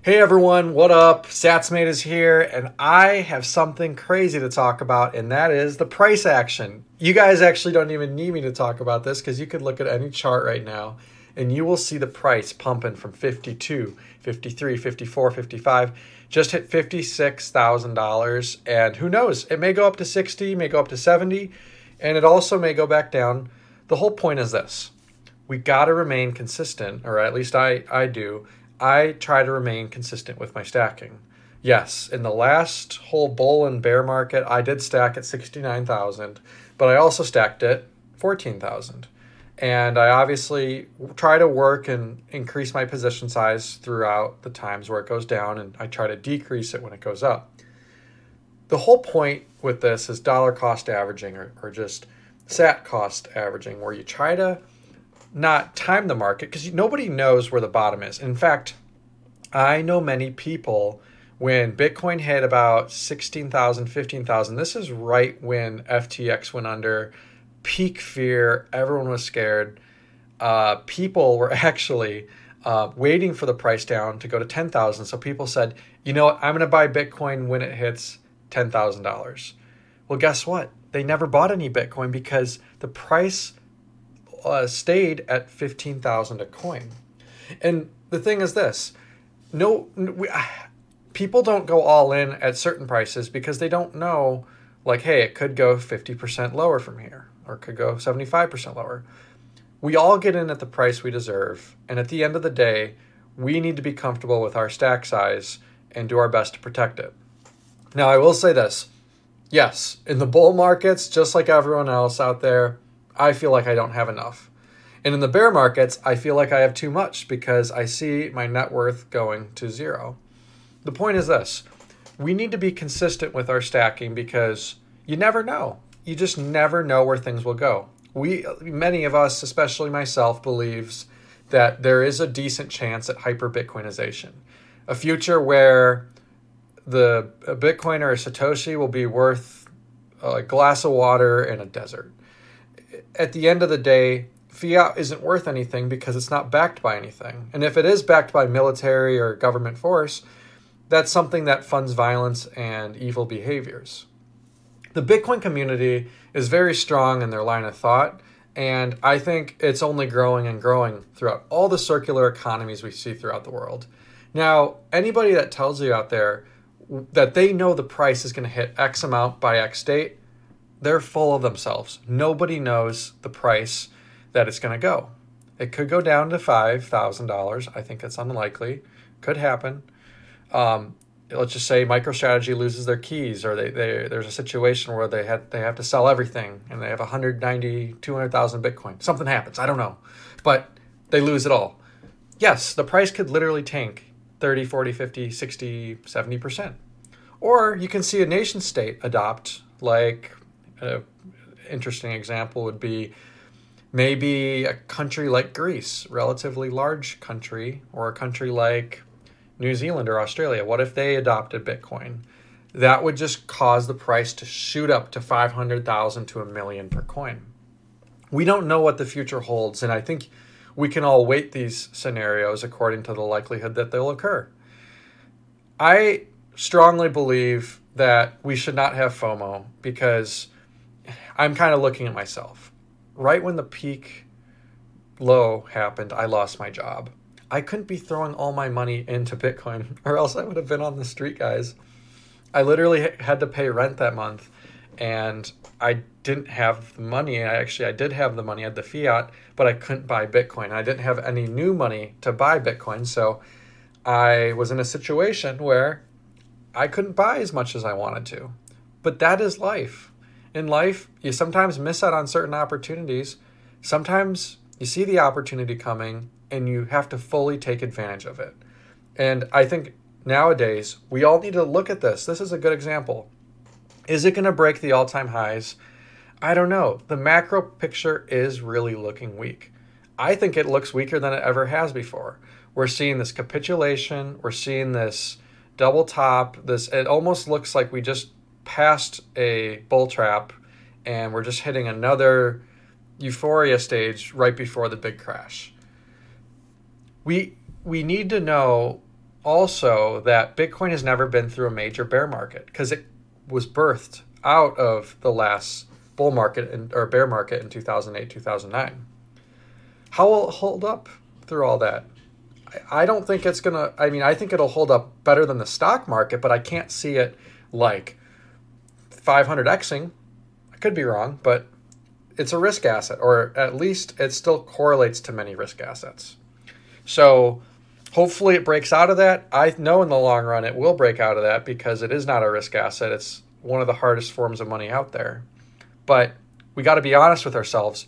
Hey everyone, what up? Satsmate is here, and I have something crazy to talk about, and that is the price action. You guys actually don't even need me to talk about this because you could look at any chart right now and you will see the price pumping from 52, 53, 54, 55, just hit $56,000. And who knows? It may go up to 60, may go up to 70, and it also may go back down. The whole point is this we got to remain consistent, or at least I, I do I try to remain consistent with my stacking. Yes, in the last whole bull and bear market, I did stack at 69,000, but I also stacked it 14,000. And I obviously try to work and increase my position size throughout the times where it goes down, and I try to decrease it when it goes up. The whole point with this is dollar cost averaging or, or just sat cost averaging, where you try to not time the market because nobody knows where the bottom is. In fact, I know many people when Bitcoin hit about 16,000, 15,000. This is right when FTX went under, peak fear, everyone was scared. Uh, people were actually uh, waiting for the price down to go to 10,000. So people said, you know what, I'm going to buy Bitcoin when it hits $10,000. Well, guess what? They never bought any Bitcoin because the price uh, stayed at 15,000 a coin. And the thing is this, no we, people don't go all in at certain prices because they don't know like hey, it could go 50% lower from here or could go 75% lower. We all get in at the price we deserve, and at the end of the day, we need to be comfortable with our stack size and do our best to protect it. Now, I will say this. Yes, in the bull markets, just like everyone else out there, I feel like I don't have enough. And in the bear markets, I feel like I have too much because I see my net worth going to zero. The point is this we need to be consistent with our stacking because you never know. You just never know where things will go. We, many of us, especially myself, believes that there is a decent chance at hyper Bitcoinization, a future where the Bitcoin or a Satoshi will be worth a glass of water in a desert at the end of the day, fiat isn't worth anything because it's not backed by anything. And if it is backed by military or government force, that's something that funds violence and evil behaviors. The Bitcoin community is very strong in their line of thought, and I think it's only growing and growing throughout all the circular economies we see throughout the world. Now, anybody that tells you out there that they know the price is going to hit X amount by X date, they're full of themselves. Nobody knows the price that it's going to go. It could go down to five thousand dollars. I think it's unlikely. Could happen. Um, let's just say MicroStrategy loses their keys, or they, they there's a situation where they had they have to sell everything, and they have 190, 200,000 Bitcoin. Something happens. I don't know, but they lose it all. Yes, the price could literally tank 30, 40, 50, 60, 70 percent. Or you can see a nation state adopt like an interesting example would be maybe a country like Greece, relatively large country, or a country like New Zealand or Australia. What if they adopted Bitcoin? That would just cause the price to shoot up to 500,000 to a million per coin. We don't know what the future holds, and I think we can all weight these scenarios according to the likelihood that they'll occur. I strongly believe that we should not have FOMO because I'm kind of looking at myself. Right when the peak low happened, I lost my job. I couldn't be throwing all my money into Bitcoin, or else I would have been on the street, guys. I literally had to pay rent that month, and I didn't have the money. I actually I did have the money, I had the fiat, but I couldn't buy Bitcoin. I didn't have any new money to buy Bitcoin, so I was in a situation where I couldn't buy as much as I wanted to. But that is life in life, you sometimes miss out on certain opportunities. Sometimes you see the opportunity coming and you have to fully take advantage of it. And I think nowadays we all need to look at this. This is a good example. Is it going to break the all time highs? I don't know. The macro picture is really looking weak. I think it looks weaker than it ever has before. We're seeing this capitulation, we're seeing this double top, this it almost looks like we just past a bull trap and we're just hitting another euphoria stage right before the big crash. We we need to know also that Bitcoin has never been through a major bear market because it was birthed out of the last bull market in, or bear market in 2008, 2009. How will it hold up through all that? I, I don't think it's going to, I mean, I think it'll hold up better than the stock market, but I can't see it like 500xing. I could be wrong, but it's a risk asset, or at least it still correlates to many risk assets. So hopefully it breaks out of that. I know in the long run it will break out of that because it is not a risk asset. It's one of the hardest forms of money out there. But we got to be honest with ourselves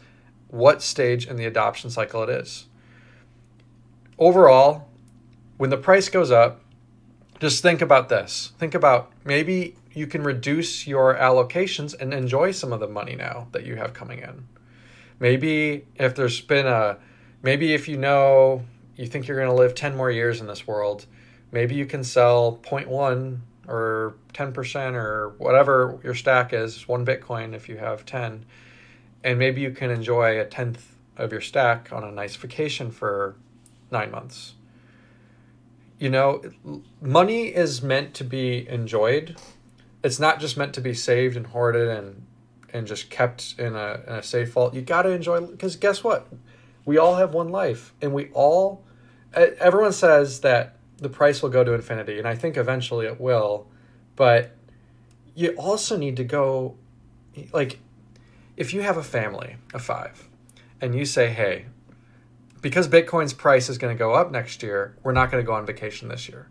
what stage in the adoption cycle it is. Overall, when the price goes up, just think about this. Think about maybe you can reduce your allocations and enjoy some of the money now that you have coming in. Maybe if there's been a, maybe if you know you think you're going to live 10 more years in this world, maybe you can sell 0.1 or 10% or whatever your stack is, one Bitcoin if you have 10, and maybe you can enjoy a tenth of your stack on a nice vacation for nine months. You know, money is meant to be enjoyed. It's not just meant to be saved and hoarded and and just kept in a, in a safe vault. You got to enjoy because guess what? We all have one life, and we all everyone says that the price will go to infinity, and I think eventually it will. But you also need to go, like, if you have a family of five, and you say, hey, because Bitcoin's price is going to go up next year, we're not going to go on vacation this year.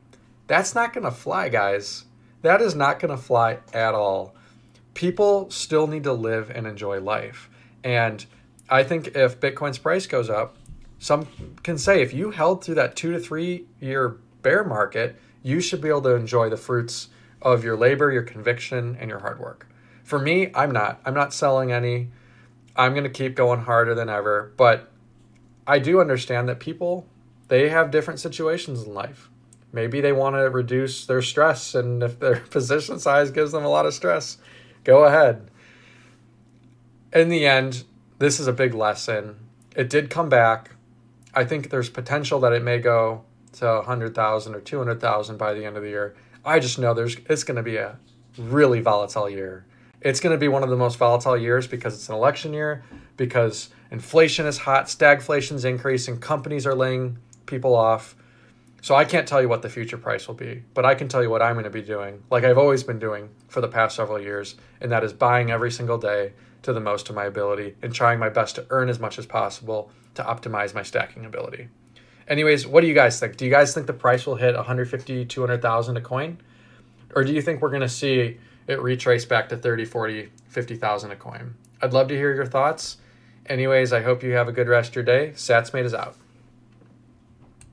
That's not going to fly, guys. That is not going to fly at all. People still need to live and enjoy life. And I think if Bitcoin's price goes up, some can say if you held through that two to three year bear market, you should be able to enjoy the fruits of your labor, your conviction, and your hard work. For me, I'm not. I'm not selling any. I'm going to keep going harder than ever. But I do understand that people, they have different situations in life. Maybe they want to reduce their stress, and if their position size gives them a lot of stress, go ahead. In the end, this is a big lesson. It did come back. I think there's potential that it may go to 100,000 or 200,000 by the end of the year. I just know there's it's going to be a really volatile year. It's going to be one of the most volatile years because it's an election year, because inflation is hot, stagflation's increasing, companies are laying people off. So I can't tell you what the future price will be, but I can tell you what I'm going to be doing, like I've always been doing for the past several years, and that is buying every single day to the most of my ability and trying my best to earn as much as possible to optimize my stacking ability. Anyways, what do you guys think? Do you guys think the price will hit 150, 200,000 a coin? Or do you think we're going to see it retrace back to 30, 40, 50,000 a coin? I'd love to hear your thoughts. Anyways, I hope you have a good rest of your day. SatsMate is out.